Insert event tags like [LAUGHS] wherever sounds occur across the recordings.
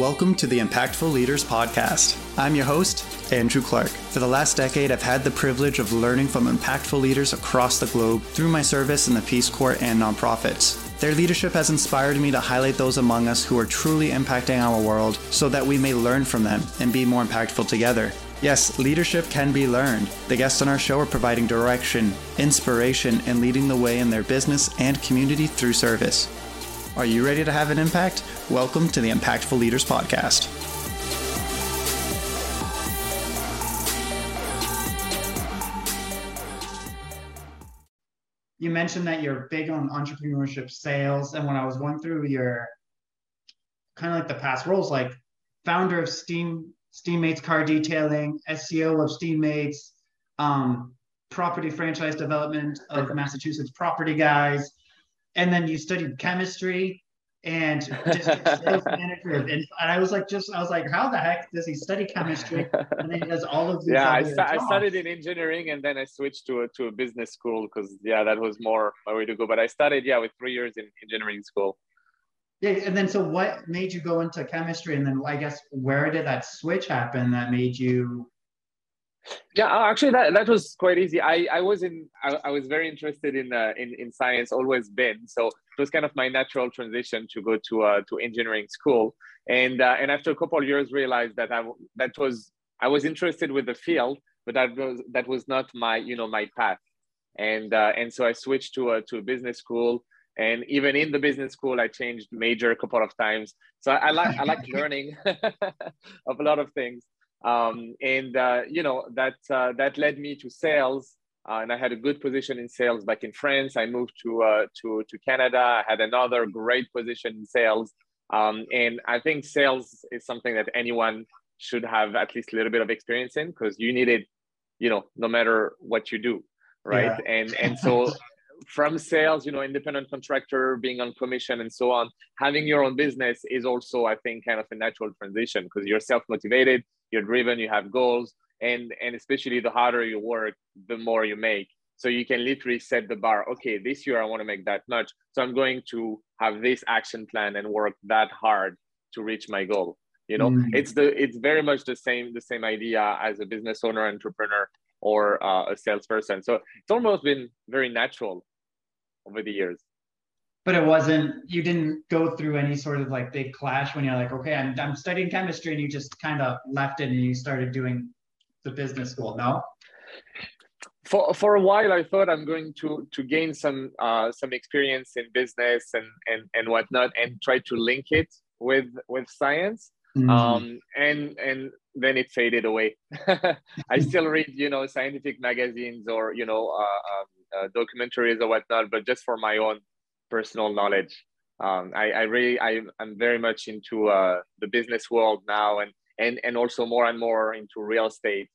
Welcome to the Impactful Leaders Podcast. I'm your host, Andrew Clark. For the last decade, I've had the privilege of learning from impactful leaders across the globe through my service in the Peace Corps and nonprofits. Their leadership has inspired me to highlight those among us who are truly impacting our world so that we may learn from them and be more impactful together. Yes, leadership can be learned. The guests on our show are providing direction, inspiration, and leading the way in their business and community through service. Are you ready to have an impact? Welcome to the Impactful Leaders Podcast. You mentioned that you're big on entrepreneurship sales. And when I was going through your kind of like the past roles, like founder of Steam, Steammates Car Detailing, CEO of Steammates, um, property franchise development of Massachusetts Property Guys, and then you studied chemistry and just [LAUGHS] sales manager. And, and I was like just I was like how the heck does he study chemistry? And then he does all of these [LAUGHS] yeah I, st- I, studied in engineering and then I switched to a, to a business school because yeah that was more my way to go. But I studied yeah with three years in engineering school. Yeah and then so what made you go into chemistry? And then I guess where did that switch happen that made you yeah, uh, actually, that, that was quite easy. I, I was in I, I was very interested in, uh, in in science, always been. So it was kind of my natural transition to go to uh, to engineering school. And uh, and after a couple of years, realized that I that was I was interested with the field, but that was that was not my you know my path. And uh, and so I switched to a to a business school. And even in the business school, I changed major a couple of times. So I, I like I like [LAUGHS] learning [LAUGHS] of a lot of things um, and uh, you know that uh, that led me to sales uh, and I had a good position in sales back in France. I moved to uh, to to Canada. I had another great position in sales, um, and I think sales is something that anyone should have at least a little bit of experience in because you need it, you know, no matter what you do, right? Yeah. And and [LAUGHS] so from sales, you know, independent contractor, being on commission and so on, having your own business is also, I think, kind of a natural transition because you're self motivated you're driven, you have goals, and and especially the harder you work, the more you make. So you can literally set the bar. Okay, this year I want to make that much, so I'm going to have this action plan and work that hard to reach my goal. You know, mm-hmm. it's the it's very much the same the same idea as a business owner, entrepreneur, or uh, a salesperson. So it's almost been very natural over the years but it wasn't you didn't go through any sort of like big clash when you're like okay i'm, I'm studying chemistry and you just kind of left it and you started doing the business school no? For, for a while i thought i'm going to to gain some uh, some experience in business and and and whatnot and try to link it with with science. Mm-hmm. um and and then it faded away. [LAUGHS] I still read you know scientific magazines or you know uh, um, uh, documentaries or whatnot but just for my own personal knowledge. Um, I, I really I, I'm very much into uh, the business world now and and and also more and more into real estate.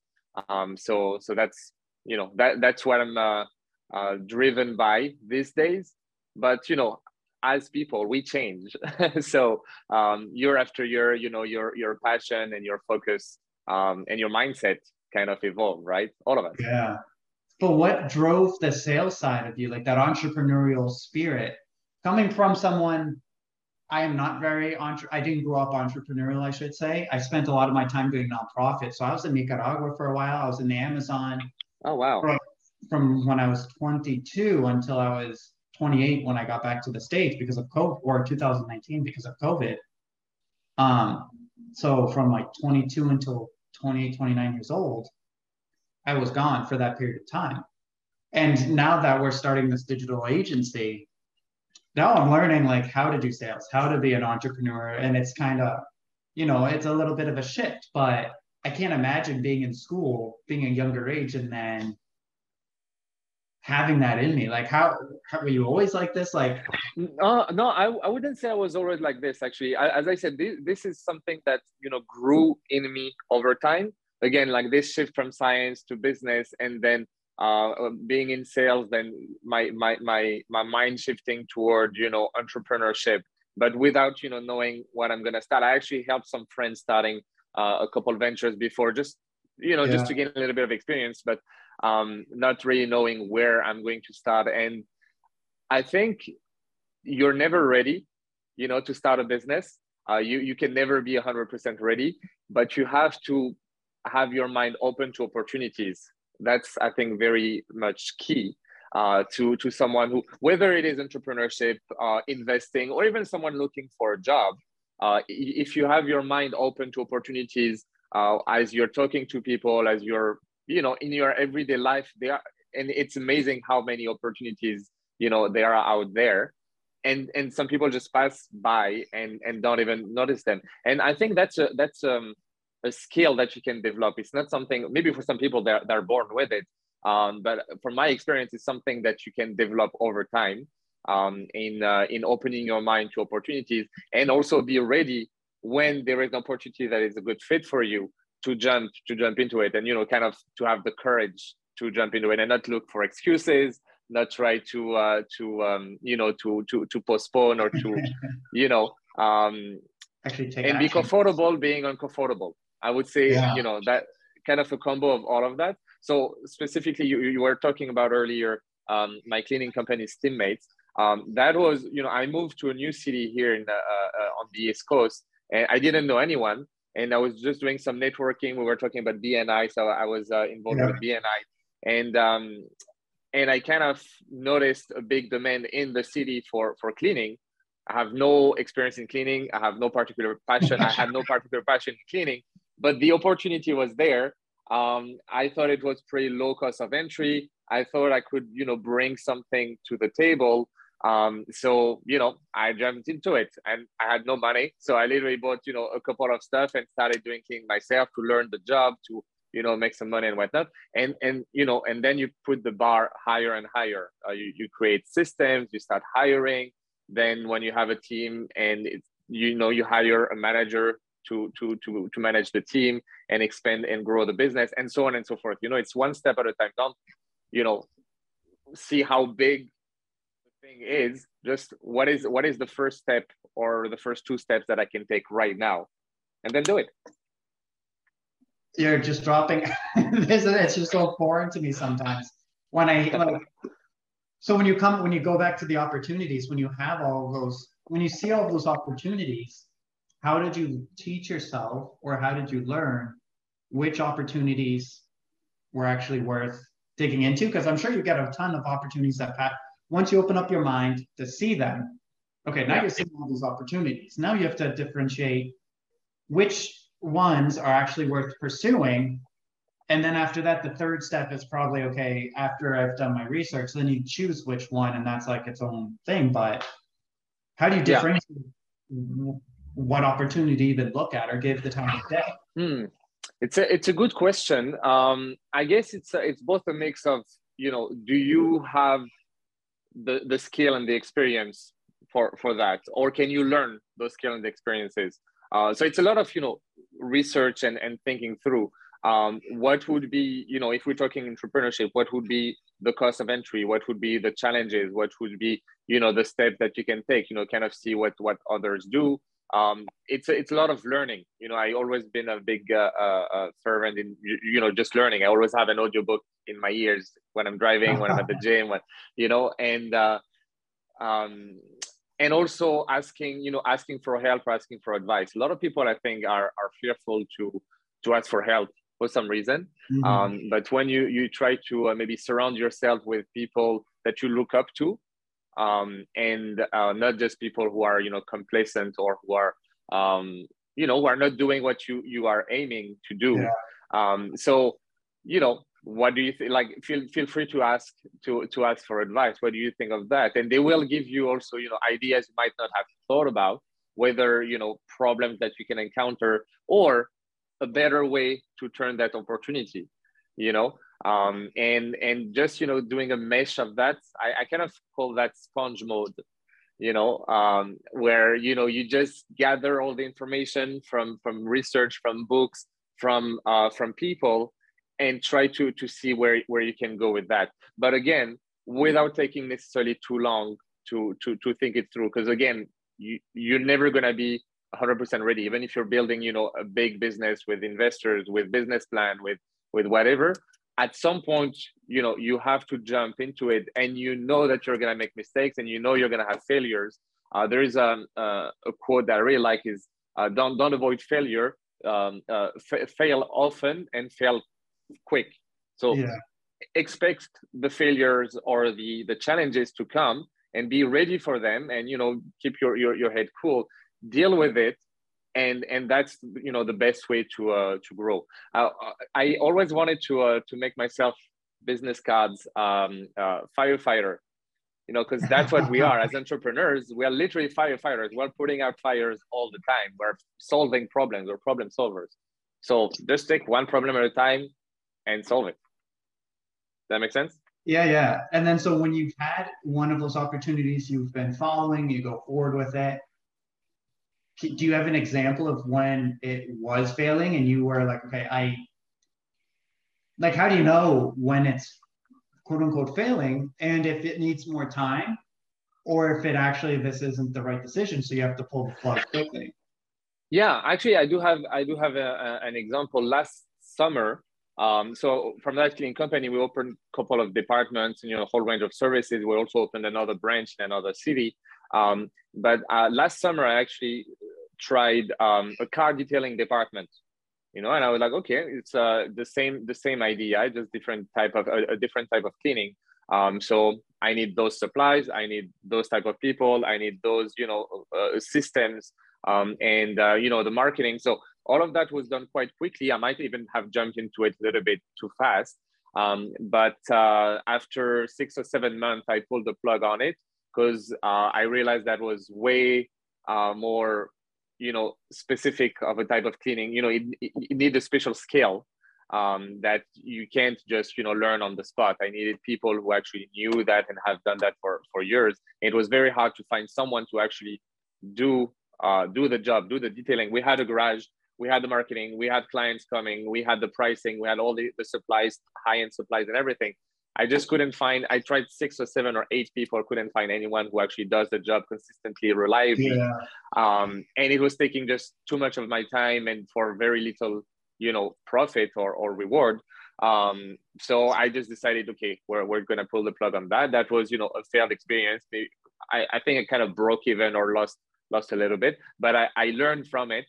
Um, so so that's you know that that's what I'm uh, uh, driven by these days. But you know, as people, we change. [LAUGHS] so um, year after year, you know, your your passion and your focus um, and your mindset kind of evolve, right? All of us. Yeah. But what drove the sales side of you, like that entrepreneurial spirit? Coming from someone I am not very entre- I didn't grow up entrepreneurial, I should say. I spent a lot of my time doing nonprofit. So I was in Nicaragua for a while. I was in the Amazon. Oh wow. From, from when I was 22 until I was 28 when I got back to the States because of COVID or 2019 because of COVID. Um, so from like 22 until 28, 29 years old, I was gone for that period of time. And now that we're starting this digital agency, now I'm learning like how to do sales, how to be an entrepreneur. And it's kind of, you know, it's a little bit of a shift, but I can't imagine being in school, being a younger age, and then having that in me. Like, how, how were you always like this? Like, no, no, I, I wouldn't say I was always like this. Actually, I, as I said, this, this is something that you know grew in me over time. Again, like this shift from science to business, and then uh, being in sales, then my my my my mind shifting toward you know entrepreneurship, but without you know knowing what I'm gonna start. I actually helped some friends starting uh, a couple ventures before, just you know yeah. just to gain a little bit of experience, but um, not really knowing where I'm going to start. And I think you're never ready, you know, to start a business. uh, you you can never be 100% ready but you have to have your mind open to opportunities that's i think very much key uh, to to someone who whether it is entrepreneurship uh, investing or even someone looking for a job uh, if you have your mind open to opportunities uh, as you're talking to people as you're you know in your everyday life they are and it's amazing how many opportunities you know there are out there. And and some people just pass by and and don't even notice them. And i think that's a that's um, a skill that you can develop it's not something maybe for some people they're, they're born with it um, but from my experience it's something that you can develop over time um, in uh, in opening your mind to opportunities and also be ready when there is an opportunity that is a good fit for you to jump to jump into it and you know kind of to have the courage to jump into it and not look for excuses not try to uh, to um, you know to to to postpone or to [LAUGHS] you know um, actually take and action. be comfortable being uncomfortable i would say Yeah. you know that kind of a combo of all of that so specifically you, you were talking about earlier um, my cleaning company Steammates um, that was you know i moved to a new city here in the, uh, uh, on the east coast and i didn't know anyone and i was just doing some networking we were talking about bni so i was uh, involved Yeah. with bni and um, and i kind of noticed a big demand in the city for for cleaning I have no experience in cleaning. I have no particular passion. I had no particular passion in cleaning, but the opportunity was there. Um, I thought it was pretty low cost of entry. I thought I could, you know, bring something to the table. Um, so, you know, I jumped into it and I had no money. So I literally bought, you know, a couple of stuff and started drinking myself to learn the job, to, you know, make some money and whatnot. And, and, you know, and then you put the bar higher and higher. Uh, you, you create systems, you start hiring, then when you have a team and it's, you know you hire a manager to to to to manage the team and expand and grow the business and so on and so forth you know it's one step at a time don't you know see how big the thing is just what is what is the first step or the first two steps that i can take right now and then do it You're just dropping. [LAUGHS] It's just so foreign to me sometimes. When I [LAUGHS] like, so when you come, when you go back to the opportunities, when you have all those, when you see all those opportunities, how did you teach yourself, or how did you learn which opportunities were actually worth digging into? Because I'm sure you get a ton of opportunities that pat. Once you open up your mind to see them, okay, now Yeah. you're seeing all these opportunities. Now you have to differentiate which ones are actually worth pursuing. And then after that, the third step is probably okay, after I've done my research, then you choose which one, and that's like its own thing. But how do you differentiate w- what opportunity to even look at or give the time of day? Hmm. It's a it's a good question. Um, I guess it's a, it's both a mix of you know, do you have the the skill and the experience for for that, or can you learn those skill and experiences? Uh, so it's a lot of you know research and and thinking through. Um, what would be you know if we're talking entrepreneurship, what would be the cost of entry? What would be the challenges? What would be you know the steps that you can take? You know, kind of see what what others do um, it's a, it's a lot of learning. You know, I always been a big uh, uh, uh, fervent in you, you know just learning. I always have an audiobook in my ears when I'm driving, when I'm at the [LAUGHS] gym, when you know, and uh, um, and also asking you know asking for help, or asking for advice. A lot of people I think are are fearful to to ask for help for some reason. Mm-hmm. Um, but when you you try to uh, maybe surround yourself with people that you look up to, um, and uh, not just people who are you know complacent or who are um, you know who are not doing what you you are aiming to do. Yeah. Um, so you know what do you think? Like feel feel free to ask to to ask for advice. What do you think of that? And they will give you also you know ideas you might not have thought about, whether you know problems that you can encounter or a better way to turn that opportunity. You know, um, and and just you know doing a mesh of that I, I kind of call that sponge mode you know um, where you know you just gather all the information from from research from books from uh, from people and try to to see where where you can go with that. But again without taking necessarily too long to to to think it through because again you you're never going to be 100% ready. Even if you're building you know a big business with investors with business plan with with whatever at some point you know you have to jump into it and you know that you're going to make mistakes and you know you're going to have failures uh, there is a, uh, a quote that i really like is uh, don't don't avoid failure. Um, uh, f- fail often and fail quick. So yeah. expect the failures or the the challenges to come and be ready for them, and you know keep your your, your head cool. Deal with it and and that's you know the best way to uh, to grow. Uh, I always wanted to uh, to make myself business cards um, uh, firefighter, you know, because that's what we are as [LAUGHS] entrepreneurs. We are literally firefighters. We're putting out fires all the time. We're solving problems. We're problem solvers. So just take one problem at a time and solve it. That make sense? Yeah, yeah. And then so when you've had one of those opportunities you've been following, you go forward with it do you have an example of when it was failing and you were like okay i like how do you know when it's quote unquote failing and if it needs more time or if it actually this isn't the right decision so you have to pull the plug quickly? Yeah actually i do have i do have a, a, an example. Last summer um, so from that cleaning company we opened a couple of departments you know a whole range of services. We also opened another branch in another city. Um, but uh, last summer, I actually tried um, a car detailing department. You know, and I was like, okay, it's uh, the same the same idea, just different type of a, a different type of cleaning. Um, so I need those supplies, I need those type of people, I need those you know uh, systems, um, and uh, you know the marketing. So all of that was done quite quickly. I might even have jumped into it a little bit too fast. Um, but uh, after six or seven months, I pulled the plug on it because uh, I realized that was way uh, more, you know, specific of a type of cleaning. You know, it, it, it needed a special skill um, that you can't just, you know, learn on the spot. I needed people who actually knew that and have done that for, for years. it was very hard to find someone to actually do uh, do the job, do the detailing. We had a garage, we had the marketing, we had clients coming, we had the pricing, we had all the, the supplies, high end supplies and everything. I just couldn't find. I tried six or seven or eight people, couldn't find anyone who actually does the job consistently, reliably. Yeah. Um, and it was taking just too much of my time and for very little, you know, profit or, or reward. Um, so I just decided, okay, we're, we're gonna pull the plug on that. That was, you know, a failed experience. I, I think I kind of broke even or lost lost a little bit, but I, I learned from it.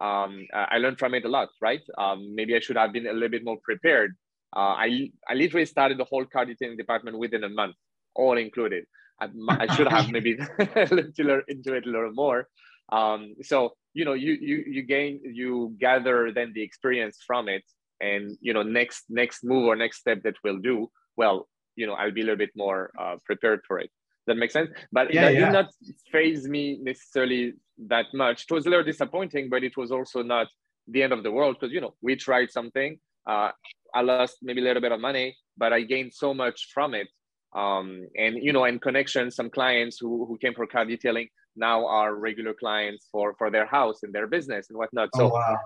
Um, I learned from it a lot, right? Um, maybe I should have been a little bit more prepared uh, I, I literally started the whole car detailing department within a month, all included. I, I should have maybe [LAUGHS] looked into it a little more. Um, so you know, you you you gain, you gather then the experience from it, and you know, next next move or next step that we'll do, well, you know, I'll be a little bit more uh, prepared for it. That makes sense. But yeah, that yeah. did not phase me necessarily that much. It was a little disappointing, but it was also not the end of the world because you know we tried something uh, I lost maybe a little bit of money, but I gained so much from it. Um, and you know, and connections, some clients who, who came for car detailing now are regular clients for for their house and their business and whatnot. So oh,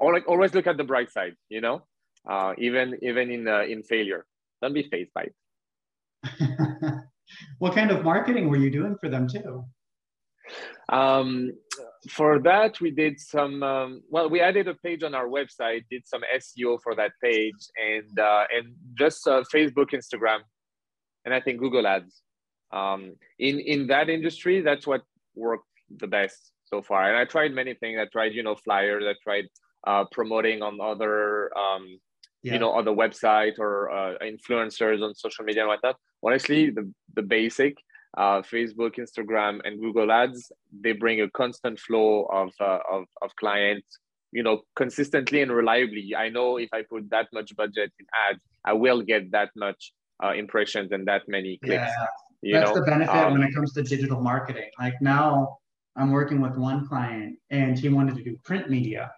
wow. always look at the bright side, you know, uh, even even in uh, in failure. Don't be phased by it. [LAUGHS] what kind of marketing were you doing for them too? Um, for that, we did some. Um, well, we added a page on our website, did some SEO for that page, and uh, and just uh, Facebook, Instagram, and I think Google Ads. Um, in in that industry, that's what worked the best so far. And I tried many things. I tried, you know, flyers. I tried uh, promoting on other, um, yeah. you know, other website or uh, influencers on social media and whatnot. Honestly, the the basic uh, Facebook, Instagram, and Google Ads, they bring a constant flow of, uh, of, of clients, you know, consistently and reliably. I know if I put that much budget in ads, I will get that much uh, impressions and that many clicks. Yeah, that's know? the benefit um, when it comes to digital marketing. Like now, I'm working with one client, and he wanted to do print media.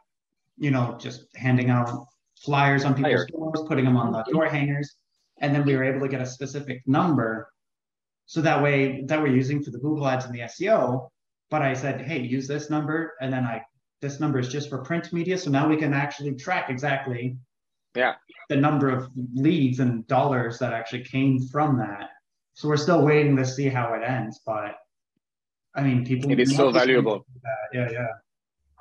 You know, just handing out flyers on people's doors, putting them on the door hangers, and then we were able to get a specific number so that way, that we're using for the Google ads and the SEO. But I said, hey, use this number. And then I, this number is just for print media. So now we can actually track exactly yeah. the number of leads and dollars that actually came from that. So we're still waiting to see how it ends. But I mean, people. It is so valuable. Yeah, yeah.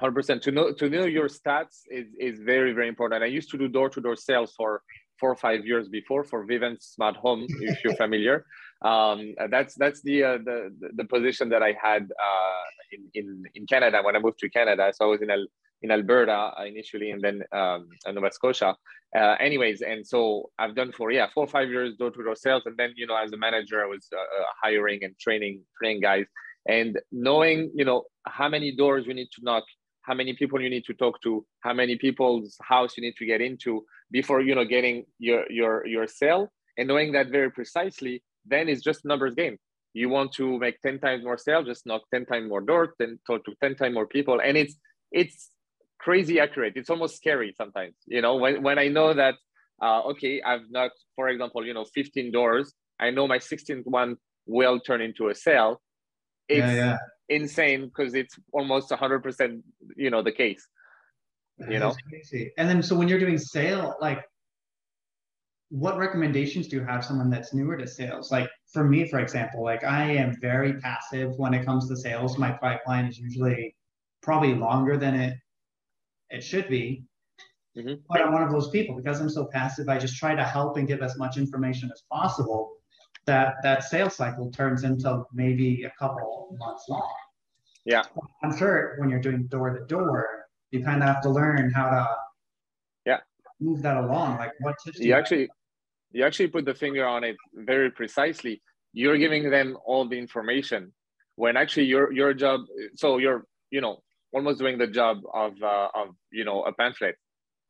100% to know to know your stats is, is very very important i used to do door-to-door sales for four or five years before for Vivint Smart Home, if you're familiar. Um, that's that's the, uh, the the position that I had uh, in, in in Canada when I moved to Canada. So I was in a in Alberta initially, and then um, Nova Scotia. Uh, anyways, and so I've done for yeah four or five years door to door sales, and then you know as a manager, I was uh, uh, hiring and training training guys, and knowing you know how many doors you need to knock, how many people you need to talk to, how many people's house you need to get into before you know getting your your your sale, and knowing that very precisely, then it's just numbers game. You want to make ten times more sales, just knock ten times more doors, then talk to ten times more people, and it's it's crazy accurate. It's almost scary sometimes, you know, when, when I know that, uh, okay, I've knocked, for example, you know, 15 doors, I know my 16th one will turn into a sale. It's yeah, yeah. insane because it's almost 100%, you know, the case, you know? crazy. And then, so when you're doing sale, like, what recommendations do you have someone that's newer to sales? Like for me, for example, like I am very passive when it comes to sales. My pipeline is usually probably longer than it it should be. Mm-hmm. But I'm one of those people because I'm so passive. I just try to help and give as much information as possible. That that sales cycle turns into maybe a couple months long. Yeah, I'm sure when you're doing door to door, you kind of have to learn how to yeah move that along. Like what tips? You, you actually you actually put the finger on it very precisely. You're giving them all the information when actually your your job. So you're you know almost doing the job of, uh, of you know a pamphlet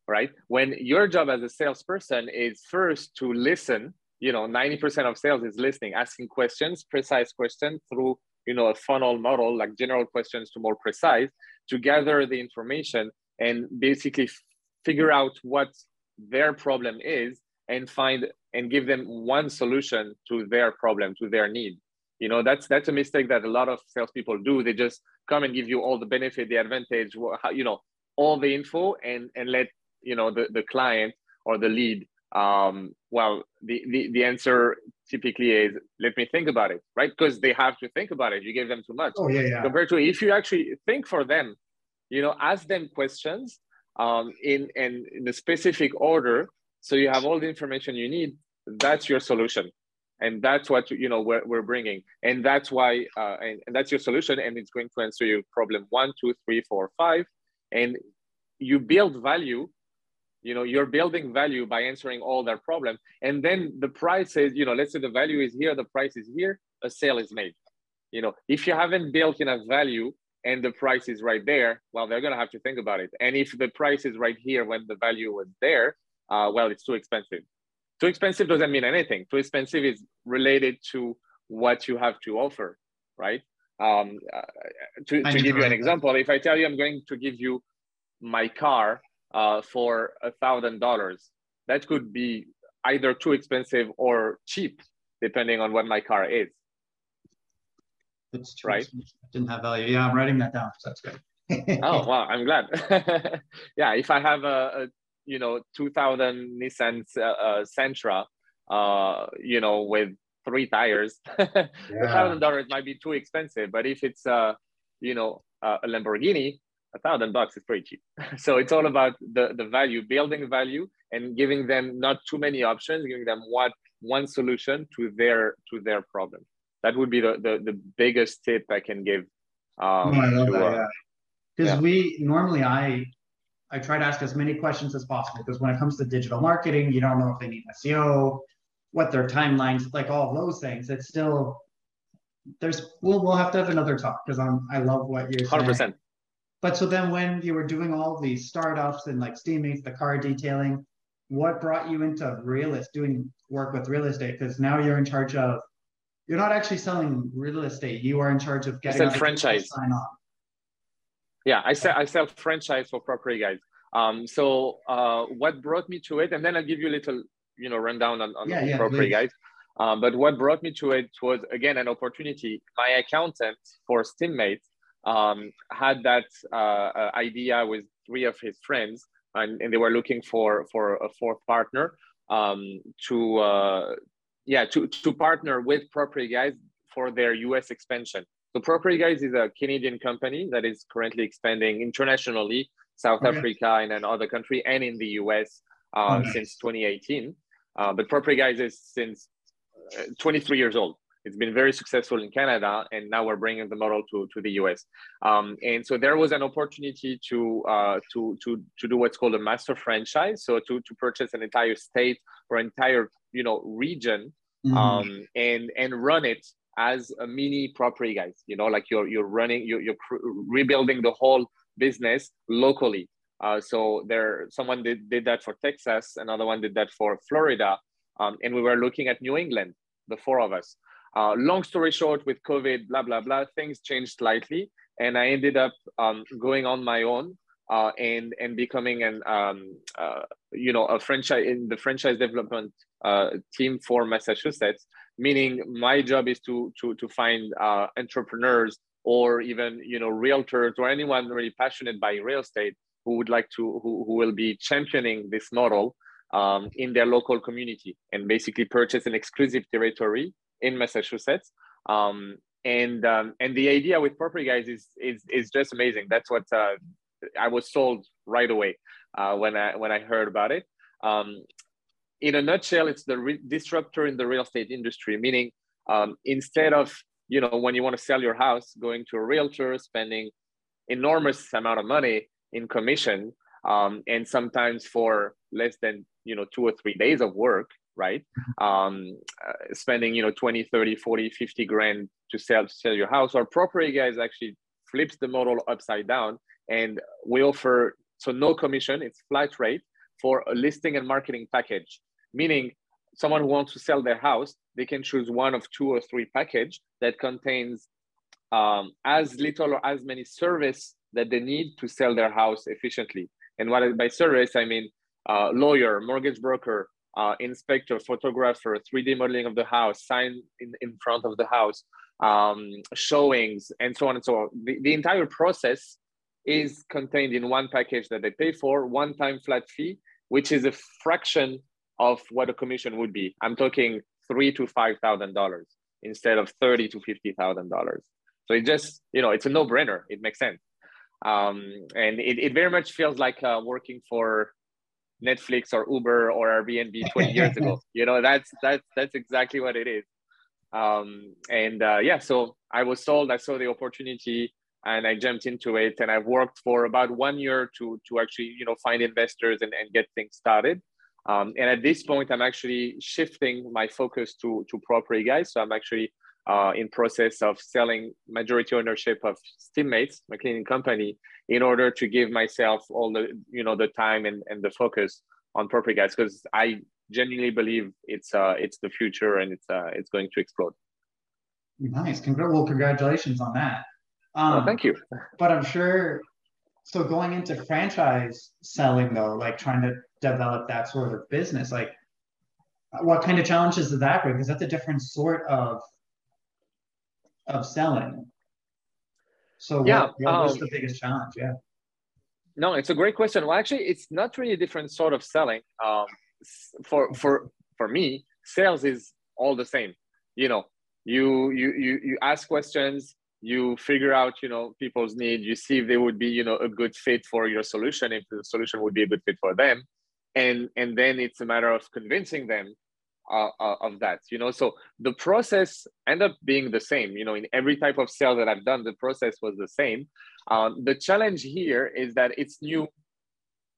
right when your job as a salesperson is first to listen you know 90% of sales is listening asking questions precise questions through you know a funnel model like general questions to more precise to gather the information and basically figure out what their problem is and find and give them one solution to their problem to their need you know that's that's a mistake that a lot of salespeople do they just come and give you all the benefit, the advantage, you know, all the info and, and let, you know, the, the client or the lead, um, well, the, the, the answer typically is, let me think about it, right? Because they have to think about it. You give them too much. Oh, yeah, yeah. Compared to if you actually think for them, you know, ask them questions um, in, in, in a specific order. So you have all the information you need. That's your solution. And that's what you know we're, we're bringing. And that's why uh, and, and, that's your solution. And it's going to answer your problem one two three four five. And you build value. You know you're building value by answering all their problems and then the price is you know let's say the value is here the price is here a sale is made. You know if you haven't built enough value and the price is right there well they're going to have to think about it. And if the price is right here when the value was there uh, well it's too expensive too expensive doesn't mean anything. Too expensive is related to what you have to offer, right? Um, uh, to, to give you an example, if I tell you I'm going to give you my car uh, for a thousand dollars, that could be either too expensive or cheap, depending on what my car is. It's true. Right? Didn't have value. Yeah, I'm writing that down. So that's good. oh [LAUGHS] wow, I'm glad. [LAUGHS] yeah, if I have a you know 2000 Nissan uh, uh, Sentra, uh, you know, with three tires, [LAUGHS] a thousand dollars might be too expensive. But if it's uh, you know, a Lamborghini, a thousand bucks is pretty cheap. [LAUGHS] so it's all about the the value, building value, and giving them not too many options, giving them what one solution to their to their problem. That would be the the, the biggest tip I can give. Um, I love that. Uh, yeah. Because yeah. we normally I I try to ask as many questions as possible because when it comes to digital marketing, you don't know if they need SEO, what their timelines, like all of those things. It's still there's we'll we'll have to have another talk because I'm I love what you're saying. 100%. But so then when you were doing all these startups and like steaming the car detailing, what brought you into real estate, doing work with real estate? Because now you're in charge of you're not actually selling real estate. You are in charge of getting franchise sign on. Yeah, I sell I sell franchise for property guys. Um, so uh, what brought me to it, and then I'll give you a little, you know, rundown on, on yeah, yeah, property guys. Um, but what brought me to it was again an opportunity. My accountant for Steammates um, had that uh, uh, idea with three of his friends, and, and, they were looking for for a fourth partner um, to uh, yeah to to partner with property guys for their U.S. expansion. So Property Guys is a Canadian company that is currently expanding internationally, South okay. Africa and in other country and in the US uh, oh, nice. since 2018. Uh, but Property Guys is since uh, 23 years old. It's been very successful in Canada, and now we're bringing the model to, to the US. Um, and so there was an opportunity to, uh, to, to, to do what's called a master franchise. So to, to purchase an entire state or entire you know region mm-hmm. um, and, and run it as a mini property guys. You know, like you're, you're running, you're, you're rebuilding the whole business locally. Uh, so there, someone did, did that for Texas, another one did that for Florida, um, and we were looking at New England, the four of us. Uh, long story short, with COVID, blah blah blah, things changed slightly, and I ended up um, going on my own uh, and and becoming an um, uh, you know a franchise in the franchise development uh, team for Massachusetts. Meaning, my job is to to to find uh, entrepreneurs or even you know realtors or anyone really passionate by real estate who would like to who, who will be championing this model um, in their local community and basically purchase an exclusive territory in Massachusetts. Um, and um, and the idea with property guys is is is just amazing. That's what uh, I was sold right away uh, when I when I heard about it. In a nutshell, it's the disruptor in the real estate industry. Meaning, um, instead of you know when you want to sell your house, going to a realtor, spending enormous amount of money in commission, um, and sometimes for less than you know two or three days of work right mm-hmm. um, uh, spending you know 20 30 40 50 grand to sell to sell your house our property guys actually flips the model upside down and we offer so no commission it's flat rate for a listing and marketing package meaning someone who wants to sell their house they can choose one of two or three package that contains um, as little or as many service that they need to sell their house efficiently and what by service i mean uh, lawyer mortgage broker uh, inspector, photographer, 3D modeling of the house, sign in, in front of the house, um, showings, and so on and so on. The, the entire process is contained in one package that they pay for, one time flat fee, which is a fraction of what a commission would be. I'm talking three to five thousand dollars instead of thirty to fifty thousand dollars. So it just, you know, it's a no-brainer. It makes sense. Um, and it, it very much feels like uh, working for Netflix or Uber or Airbnb 20 [LAUGHS] years ago. You know, that's that's that's exactly what it is. Um, and uh, yeah, so I was sold. I saw the opportunity, and I jumped into it. And I've worked for about one year to to actually you know find investors and, and get things started. Um, and at this point, I'm actually shifting my focus to to property guys. So I'm actually uh, in process of selling majority ownership of Steammates, my cleaning company, in order to give myself all the you know the time and, and the focus on property guys because I genuinely believe it's uh it's the future and it's uh it's going to explode. Nice, Congr- well, congratulations on that. Um, well, thank you. But I'm sure. So going into franchise selling though, like trying to develop that sort of business, like what kind of challenges does that bring? Because that's a different sort of of selling. So yeah, what, what um, was the biggest challenge? Yeah. No, it's a great question. Well, actually, it's not really a different sort of selling. Um, for for for me, sales is all the same. You know, you you you you ask questions, you figure out you know people's need, you see if they would be you know a good fit for your solution, if the solution would be a good fit for them, and and then it's a matter of convincing them uh, uh, of that you know? So the process end up being the same you know in every type of sale that i've done the process was the same. Um, the challenge here is that it's new.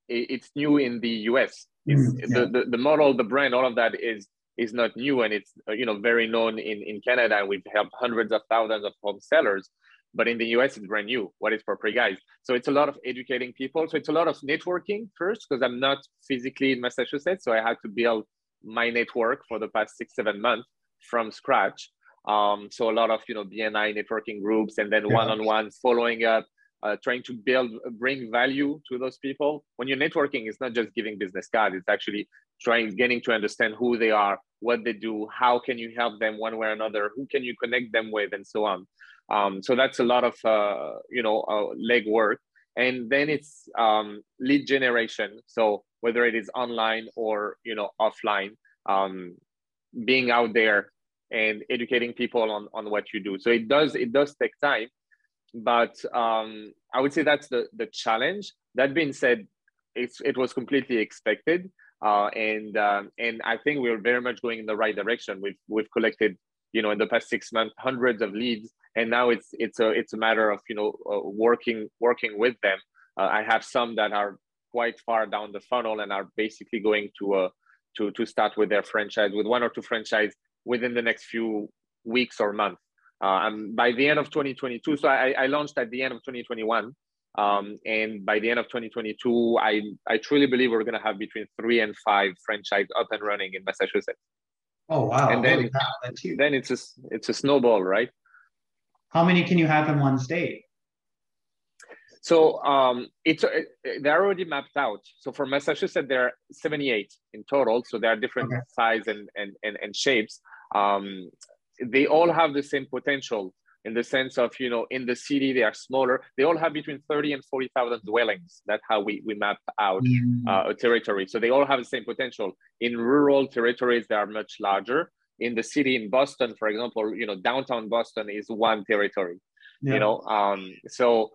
It's new in the us mm, yeah. the, the, the model the brand all of that is is not new and it's uh, you know very known in in canada. And we've helped hundreds of thousands of home sellers but in the us it's brand new. What is property guys? So it's a lot of educating people. So it's a lot of networking first because i'm not physically in massachusetts so i had to build my network for the past six seven months from scratch. Um, so a lot of you know bni networking groups and then one-on-one following up uh, trying to build bring value to those people. When you're networking it's not just giving business cards. It's actually trying getting to understand who they are what they do how can you help them one way or another who can you connect them with and so on um, so that's a lot of uh, you know uh, leg work and then it's um, lead generation. So whether it is online or you know offline um, being out there and educating people on, on what you do. So it does it does take time but um, i would say that's the the challenge. That being said it's, it was completely expected uh, and um, and I think we're very much going in the right direction. We've we've collected you know in the past six months hundreds of leads, and now it's it's a it's a matter of you know uh, working working with them. Uh, I have some that are quite far down the funnel and are basically going to uh, to to start with their franchise with one or two franchise within the next few weeks or months. Uh, and by the end of 2022, so I, I launched at the end of 2021. Um, and by the end of 2022, I, I truly believe we're going to have between three and five franchise up and running in Massachusetts. Oh wow! And then, then it's a it's a snowball, right? How many can you have in one state? So um, it's they're already mapped out. So for Massachusetts, there are 78 in total. So there are different okay. size and, and and and shapes. Um, they all have the same potential in the sense of you know in the city they are smaller. They all have between 30 and 40,000 dwellings. That's how we, we map out mm. uh, a territory. So they all have the same potential. In rural territories they are much larger. In the city in boston for example you know downtown boston is one territory yeah. you know um, so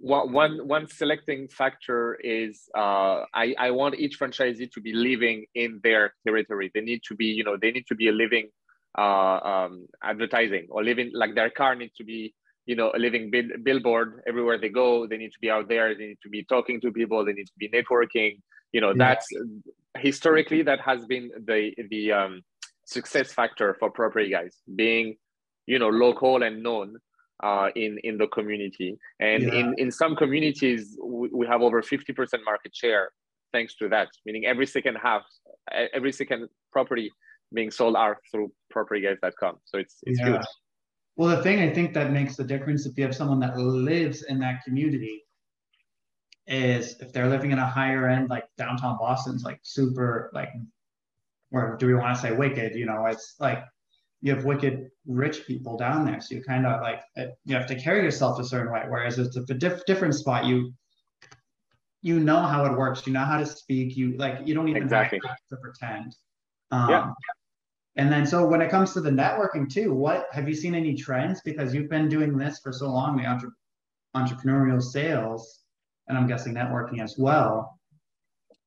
one one selecting factor is uh, I, I want each franchisee to be living in their territory. They need to be you know they need to be a living um, advertising or living like their car needs to be you know a living bill- billboard everywhere they go. They need to be out there. They need to be talking to people. They need to be networking. You know yeah. that's historically that has been the the um, success factor for property guys being you know local and known uh, in in the community. And yeah. in in some communities we, we have over 50% market share thanks to that meaning every second half every second property being sold are through propertyguys.com. So it's it's yeah. huge. Well, the thing I think that makes the difference if you have someone that lives in that community is if they're living in a higher end, like downtown Boston's like super like, or do we want to say wicked? You know, it's like you have wicked rich people down there, so you kind of like you have to carry yourself a certain way. Whereas it's a diff- different spot, you you know how it works, you know how to speak, you like you don't even exactly. have to pretend. Um, yeah. And then, so when it comes to the networking too, what have you seen any trends? Because you've been doing this for so long, the entre- entrepreneurial sales, and I'm guessing networking as well.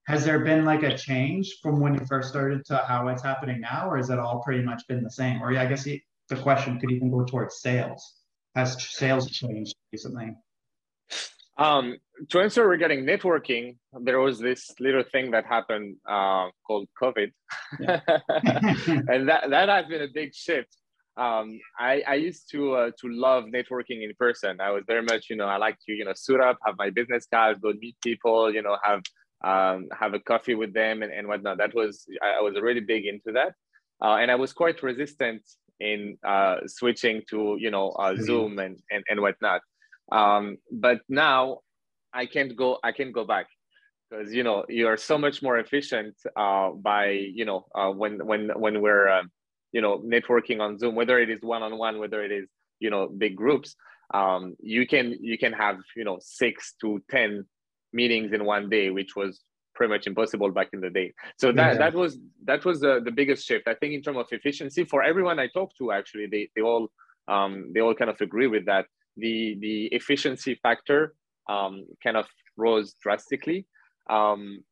Has there been like a change from when you first started to how it's happening now, or has it all pretty much been the same? Or yeah, I guess the question could even go towards sales. Has sales changed recently? Um, to answer regarding networking, there was this little thing that happened uh, called COVID, yeah. [LAUGHS] and that that has been a big shift. Um, I, I used to uh, to love networking in person. I was very much, you know, I like to, you know, suit up, have my business cards, go meet people, you know, have um, have a coffee with them and, and whatnot. That was I, was really big into that, uh, and I was quite resistant in uh, switching to, you know, uh, mm-hmm. Zoom and, and and whatnot. Um, but now I can't go. I can't go back because you know you are so much more efficient uh, by you know uh, when when when we're uh, you know networking on Zoom, whether it is one on one, whether it is you know big groups. Um, you can you can have you know six to ten meetings in one day, which was pretty much impossible back in the day. So that yeah. that was that was the, the biggest shift. I think in terms of efficiency for everyone I talked to, actually, they they all um, they all kind of agree with that the the efficiency factor um, kind of rose drastically. Um,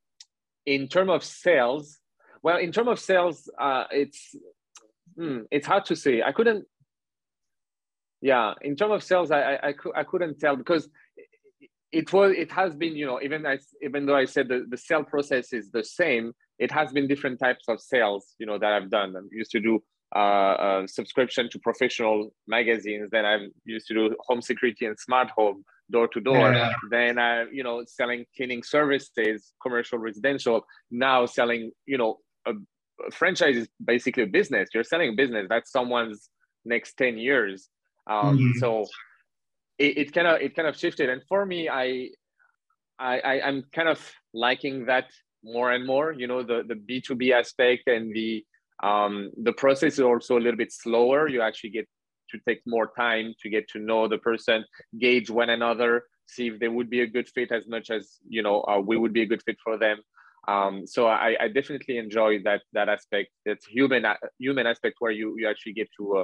in terms of sales, well, in terms of sales, uh, it's hmm, it's hard to say. I couldn't. Yeah, in terms of sales, I I, I, couldn't tell because it was it has been you know even I, even though I said the, the sale process is the same, it has been different types of sales you know that I've done. I used to do uh, subscription to professional magazines. Then I used to do home security and smart home door to door. Then I, you know, selling cleaning services, commercial, residential. Now selling, you know, a, a franchise is basically a business. You're selling a business. That's someone's next ten years. Um, mm-hmm. So it, it kind of it kind of shifted. And for me, I, I, I I'm kind of liking that more and more. You know, the the B two B aspect and the um, the process is also a little bit slower. You actually get to take more time to get to know the person, gauge one another, see if they would be a good fit as much as you know uh, we would be a good fit for them. Um, so I, I, definitely enjoy that that aspect. That's human human aspect where you you actually get to uh,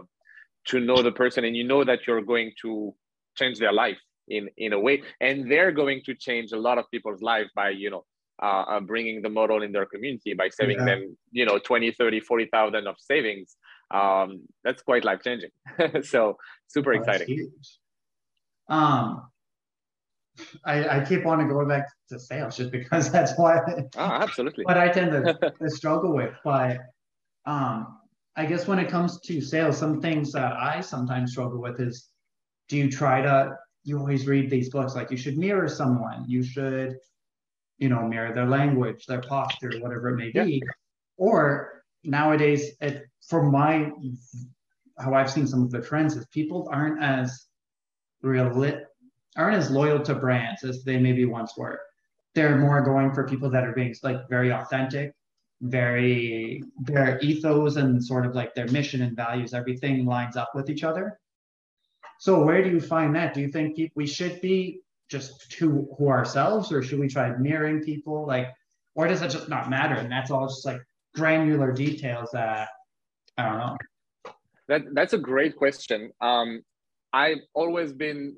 to know the person and you know that you're going to change their life in in a way, and they're going to change a lot of people's life by you know uh, uh, bringing the model in their community by saving yeah. them, you know, 20, 30, 40,000 of savings. Um, that's quite life changing. [LAUGHS] so super oh, exciting. Um, I, I keep wanting to go back to sales just because [LAUGHS] that's why. Oh, absolutely. what I tend to, [LAUGHS] to struggle with, but um, I guess when it comes to sales, some things that I sometimes struggle with is, do you try to? You always read these books like you should mirror someone. You should you know, mirror their language, their posture, whatever it may be. Yeah. Or nowadays, it, from my how I've seen some of the trends is people aren't as real aren't as loyal to brands as they maybe once were. They're more going for people that are being like very authentic, very their ethos and sort of like their mission and values, everything lines up with each other. So where do you find that? Do you think we should be just to who ourselves, or should we try mirroring people? Like, or does it just not matter? And that's all just like granular details that I don't know. That that's a great question. Um, I've always been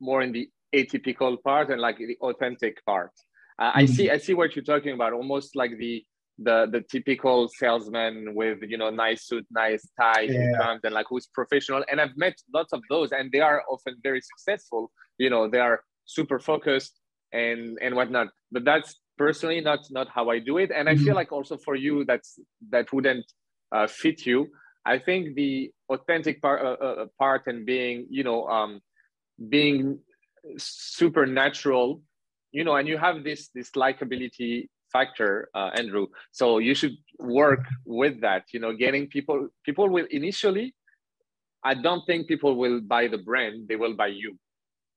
more in the atypical part and like the authentic part. Uh, mm-hmm. I see I see what you're talking about, almost like the the the typical salesman with you know nice suit, nice tie, yeah. and like who's professional. And I've met lots of those, and they are often very successful. You know, they are super focused and and whatnot. But that's personally not not how I do it. And I mm-hmm. feel like also for you, that's that wouldn't uh, fit you. I think the authentic part uh, uh, part and being you know um, being supernatural, you know, and you have this this likability factor, uh, Andrew. So you should work with that. You know, getting people people will initially. I don't think people will buy the brand; they will buy you.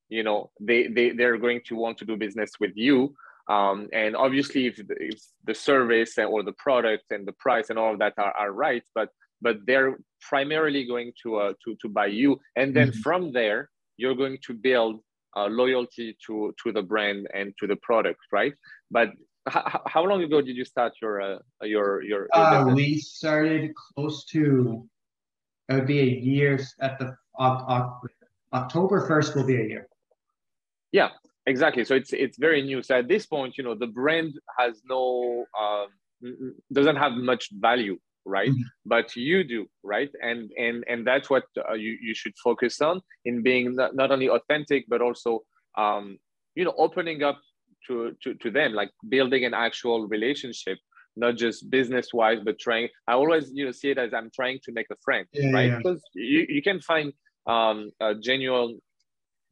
You know, they they they're going to want to do business with you. Um, and obviously, if the, if the service or the product and the price and all of that are, are right, but but they're primarily going to uh, to to buy you, and then mm-hmm. from there you're going to build uh, loyalty to to the brand and to the product, right? But how, how long ago did you start your uh, your your? your uh, we started close to. It would be a year at the October first will be a year. Yeah, exactly. So it's it's very new. So at this point, you know, the brand has no uh, doesn't have much value, right? Mm-hmm. But you do, right? And and and that's what uh, you you should focus on in being not, not only authentic but also um, you know opening up to, to, to them, like building an actual relationship, not just business wise, but trying. I always you know see it as I'm trying to make a friend, yeah, right? Yeah. Because you, you can find um, a genuine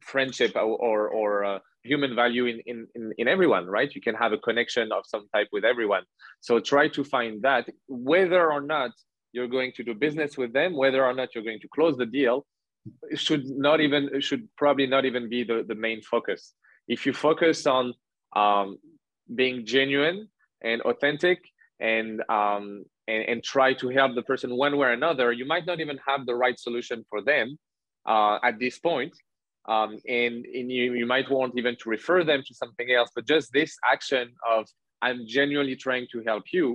friendship or or, or uh, human value in, in in in everyone, right? You can have a connection of some type with everyone. So try to find that, whether or not you're going to do business with them, whether or not you're going to close the deal, should not even should probably not even be the, the main focus. If you focus on um, being genuine and authentic and, um, and and try to help the person one way or another you might not even have the right solution for them uh, at this point. Um, and, and you, you might want even to refer them to something else but just this action of i'm genuinely trying to help you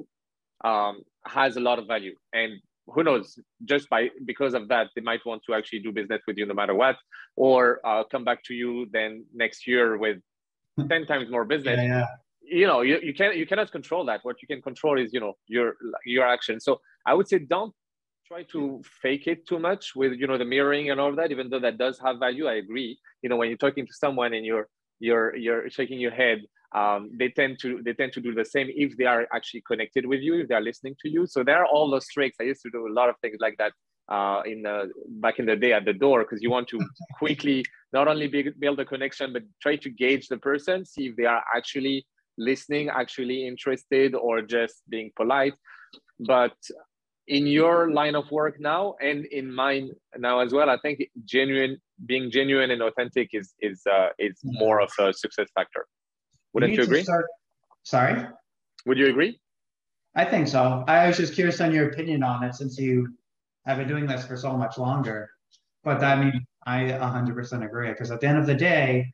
um, has a lot of value. And who knows just by because of that they might want to actually do business with you no matter what or uh, come back to you then next year with 10 times more business. Yeah, yeah. you know you, you can you cannot control that. What you can control is you know your your action. So i would say don't try to fake it too much with you know the mirroring and all of that even though that does have value. I agree. You know when you're talking to someone and you're you're you're shaking your head um, they tend to they tend to do the same if they are actually connected with you if they are listening to you. So there are all those tricks. I used to do a lot of things like that uh, in the, back in the day at the door because you want to [LAUGHS] quickly not only build a connection but try to gauge the person see if they are actually listening actually interested or just being polite. But in your line of work now and in mine now as well i think genuine being genuine and authentic is is uh, is more of a success factor. Wouldn't you, you agree? start... sorry? Would you agree? I think so. I was just curious on your opinion on it since you have been doing this for so much longer but i mean i 100% agree because at the end of the day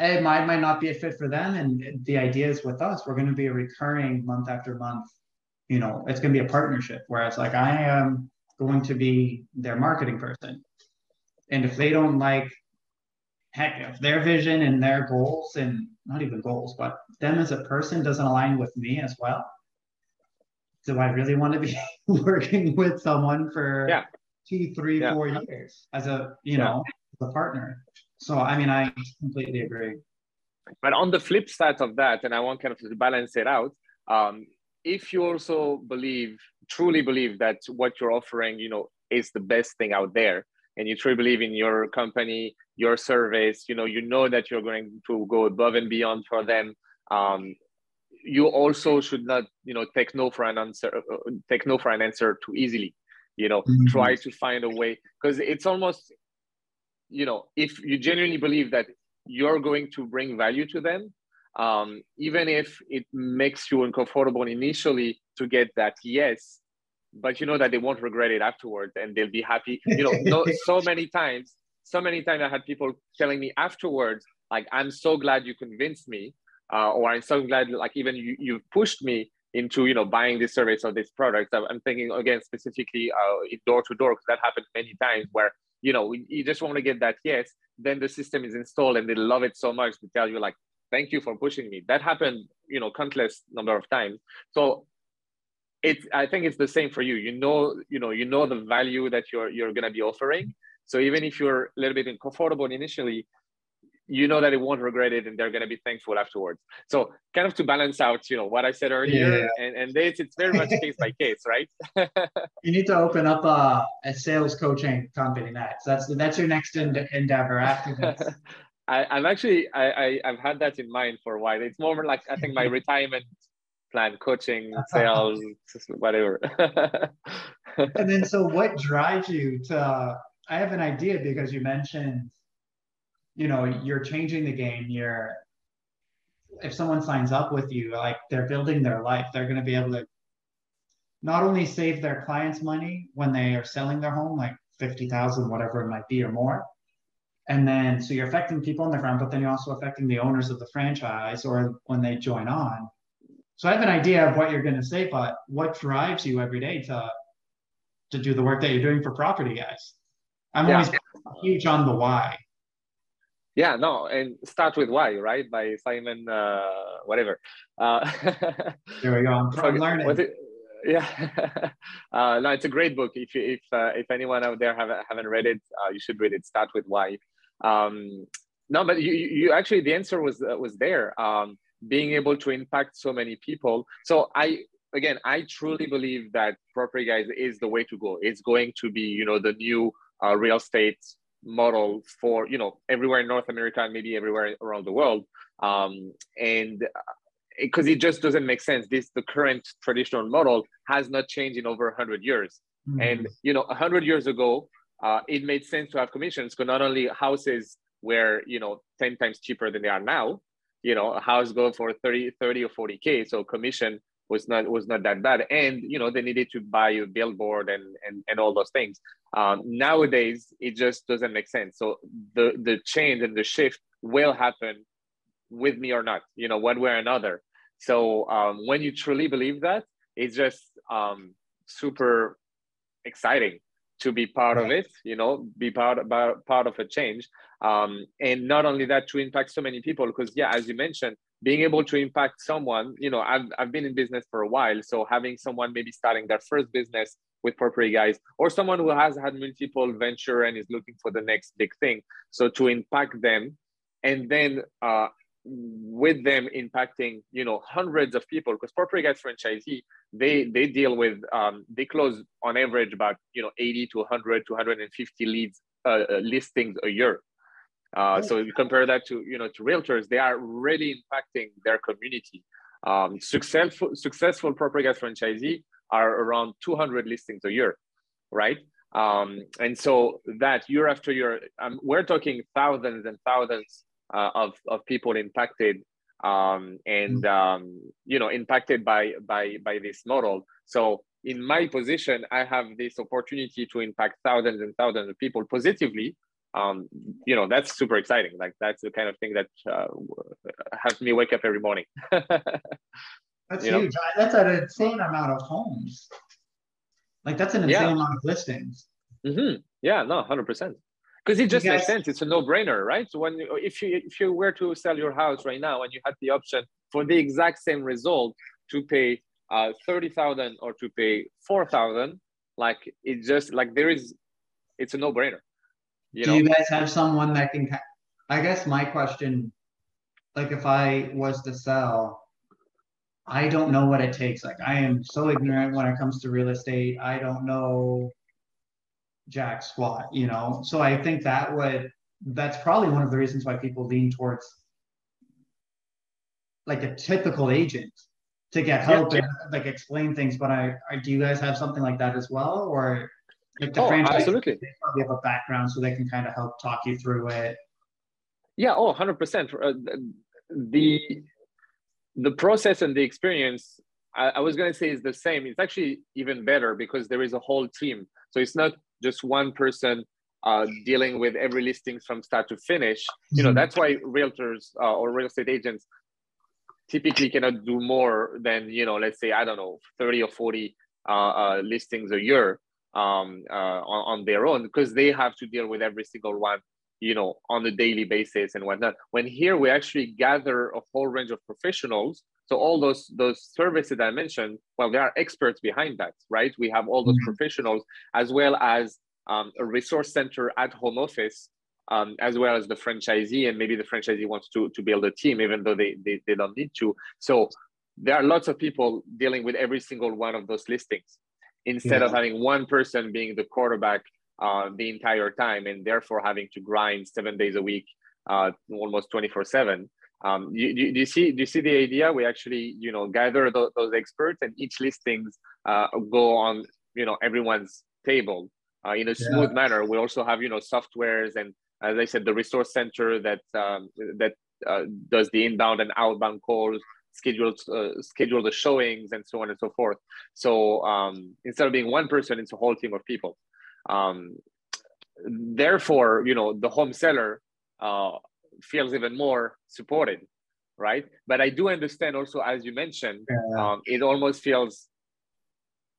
it might, might not be a fit for them and the idea is with us we're going to be a recurring month after month you know, it's going to be a partnership. Whereas, like, I am going to be their marketing person. And if they don't like heck, if their vision and their goals and not even goals, but them as a person doesn't align with me as well, do I really want to be [LAUGHS] working with someone for yeah. two, three, yeah. four years as a you yeah. know as a partner? So I mean, I completely agree. But on the flip side of that, and I want kind of to balance it out, um, if you also believe, truly believe that what you're offering, you know, is the best thing out there, and you truly believe in your company, your service, you know, you know that you're going to go above and beyond for them. Um, you also should not, you know, take no for an answer, uh, take no for an answer too easily. You know, mm-hmm. try to find a way because it's almost, you know, if you genuinely believe that you're going to bring value to them, um, even if it makes you uncomfortable initially to get that yes, but you know that they won't regret it afterwards and they'll be happy. You know, no, [LAUGHS] so many times, so many times I had people telling me afterwards, like, I'm so glad you convinced me, uh, or I'm so glad, like, even you, you pushed me into, you know, buying this service or this product. I'm thinking again specifically uh, door to door because that happened many times where you know you just want to get that yes, then the system is installed and they love it so much to tell you like, thank you for pushing me. That happened, you know, countless number of times. So it's i think it's the same for you you know you know you know the value that you're you're to be offering so even if you're a little bit uncomfortable initially you know that it won't regret it and they're going to be thankful afterwards. So kind of to balance out you know what i said earlier yeah. and and this it's very much [LAUGHS] case by case right? [LAUGHS] You need to open up a, a sales coaching company next that's that's your next endeavor after this. [LAUGHS] I, I'm actually I, I I've had that in mind for a while. It's more like I think my retirement plan coaching sales whatever. And then so what drives you to i have an idea because you mentioned you know you're changing the game you're if someone signs up with you like they're building their life they're going to be able to not only save their clients money when they are selling their home like 50000 whatever it might be or more and then so you're affecting people on the ground but then you're also affecting the owners of the franchise or when they join on so I have an idea of what you're going to say, but what drives you every day to to do the work that you're doing for property guys? I'm yeah. always huge on the why. Yeah, no, and start with why, right? By Simon, uh, whatever. Uh, [LAUGHS] there we go. I'm, I'm learning. It, [LAUGHS] yeah, uh, no, it's a great book. If if uh, if anyone out there haven't haven't read it, uh, you should read it. Start with why. Um, no, but you you actually the answer was uh, was there. Um, being able to impact so many people. So I again, I truly believe that property guys is the way to go. It's going to be, you know, the new uh, real estate model for, you know, everywhere in North America and maybe everywhere around the world. Um, and because uh, it, it, just doesn't make sense. This the current traditional model has not changed in over 100 years. Mm-hmm. And you know, 100 years ago, uh, it made sense to have commissions because not only houses were you know 10 times cheaper than they are now, you know a house go for 30 30 or 40k so commission was not was not that bad. And you know they needed to buy a billboard and and, and all those things. Um, nowadays it just doesn't make sense. So the the change and the shift will happen with me or not you know one way or another. So um, when you truly believe that it's just um, super exciting to be part of it you know be part about part of a change. Um, and not only that to impact so many people because yeah as you mentioned being able to impact someone you know I've, I've been in business for a while so having someone maybe starting their first business with property guys or someone who has had multiple venture and is looking for the next big thing. So to impact them and then uh, with them impacting you know hundreds of people because property guys franchisee they they deal with um, they close on average about you know 80 to 100 to 150 leads uh, uh, listings a year uh, so you compare that to you know to realtors they are really impacting their community. Um, successful successful property guys franchisee are around 200 listings a year right? Um, and so that year after year um, we're talking thousands and thousands uh, of, of people impacted um, and mm. um, you know impacted by by by this model. So in my position i have this opportunity to impact thousands and thousands of people positively um, you know that's super exciting like that's the kind of thing that uh, has me wake up every morning [LAUGHS] that's you huge that's an insane amount of homes like that's an insane yeah. amount of listings mm-hmm. yeah no 100% because it just guys... makes sense. It's a no-brainer, right? So when if you if you were to sell your house right now and you had the option for the exact same result to pay uh, thirty thousand or to pay four thousand, like it just like there is, it's a no-brainer. You Do you guys have someone that can? I guess my question, like if I was to sell, I don't know what it takes. Like I am so ignorant when it comes to real estate. I don't know jack squat, you know. So I think that would that's probably one of the reasons why people lean towards like a typical agent to get help yeah, and like explain things. But I, I, do you guys have something like that as well, or the oh, franchise absolutely. they probably have a background so they can kind of help talk you through it. Yeah, oh, 100%. Uh, the the process and the experience I, I was going to say is the same. It's actually even better because there is a whole team. So it's not just one person uh, dealing with every listings from start to finish. You know, mm-hmm. that's why realtors uh, or real estate agents typically cannot do more than, you know, let's say, I don't know, 30 or 40 uh, uh listings a year um, uh, on, on their own because they have to deal with every single one, you know, on a daily basis and whatnot. When here we actually gather a whole range of professionals so all those those services I mentioned, well, there are experts behind that, right? We have all those mm-hmm. professionals as well as um, a resource center at home office, um, as well as the franchisee, and maybe the franchisee wants to to build a team, even though they they, they don't need to. So there are lots of people dealing with every single one of those listings, instead yeah. of having one person being the quarterback uh, the entire time, and therefore having to grind seven days a week, uh, almost twenty four seven. Um, do, do, do, you see do you see the idea? We actually you know gather those, those experts and each listings uh, go on you know everyone's table uh, in a smooth yeah. manner. We also have you know softwares and as I said the resource center that um, that uh, does the inbound and outbound calls, schedules uh, schedule the showings and so on and so forth. So um, instead of being one person, it's a whole team of people. Um, therefore, you know the home seller uh, feels even more supported right but i do understand also as you mentioned yeah. um, it almost feels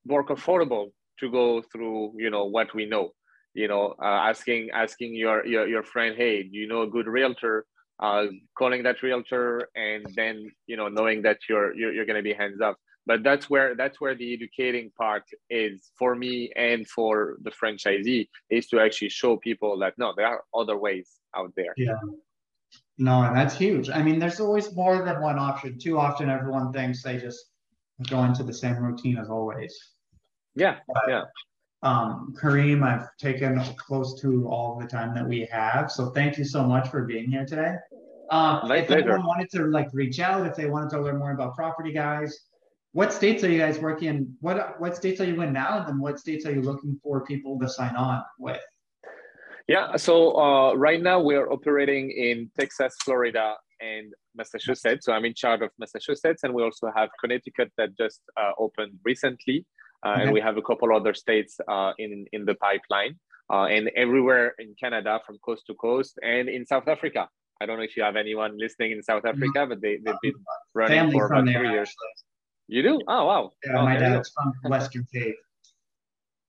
more comfortable to go through you know what we know you know uh, asking asking your, your your friend hey do you know a good realtor uh, calling that realtor and then you know knowing that you're you're, you're going to be hands up but that's where that's where the educating part is for me and for the franchisee is to actually show people that no there are other ways out there yeah no, and that's huge. I mean, there's always more than one option. Too often, everyone thinks they just go into the same routine as always. Yeah, but, yeah. Um, Karim, I've taken close to all the time that we have, so thank you so much for being here today. My if pleasure. anyone wanted to like reach out, if they wanted to learn more about property guys, what states are you guys working in? What what states are you in now, and then what states are you looking for people to sign on with? Yeah, so uh, right now we're operating in Texas, Florida, and Massachusetts. So I'm in charge of Massachusetts, and we also have Connecticut that just uh, opened recently, uh, okay. and we have a couple other states uh, in in the pipeline, uh, and everywhere in Canada from coast to coast, and in South Africa. I don't know if you have anyone listening in South Africa, mm-hmm. but they they've been running Family for about three years. You do? Oh wow! Yeah, oh, my dad's from [LAUGHS] Western Cape.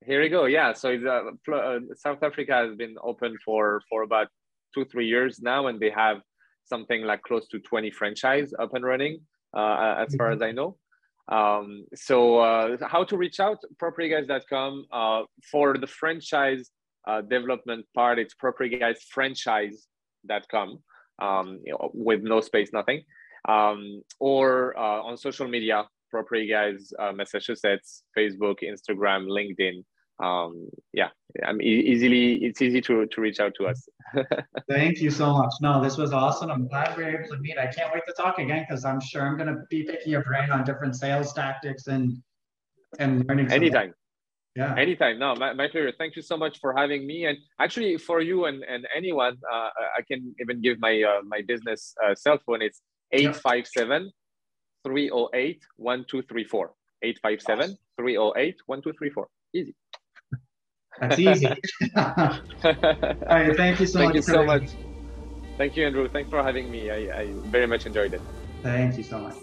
Here we go. Yeah, so uh, uh, South Africa has been open for for about two three years now, and they have something like close to 20 franchise up and running, uh, as far as I know. Um, so uh, how to reach out? PropertyGuys.com. Uh, for the franchise uh, development part, it's PropertyGuysFranchise.com um, you know, with no space, nothing. Um, or uh, on social media, Property Guys uh, Massachusetts, Facebook, Instagram, LinkedIn. Um, yeah, I'm e- easily it's easy to to reach out to us. [LAUGHS] Thank you so much. No, this was awesome. I'm glad we were able to meet. I can't wait to talk again because I'm sure I'm going to be picking your brain on different sales tactics and and learning. Anytime. Yeah. Anytime. No, my, my pleasure. Thank you so much for having me. And actually, for you and, and anyone, uh, I can even give my uh, my business uh, cell phone. It's 857 308 1234. 857 308 1234. Easy. That's easy. [LAUGHS] All right, thank you so thank much. You so much. Thank you, Andrew. Thanks for having me. I, I very much enjoyed it. Thank you so much.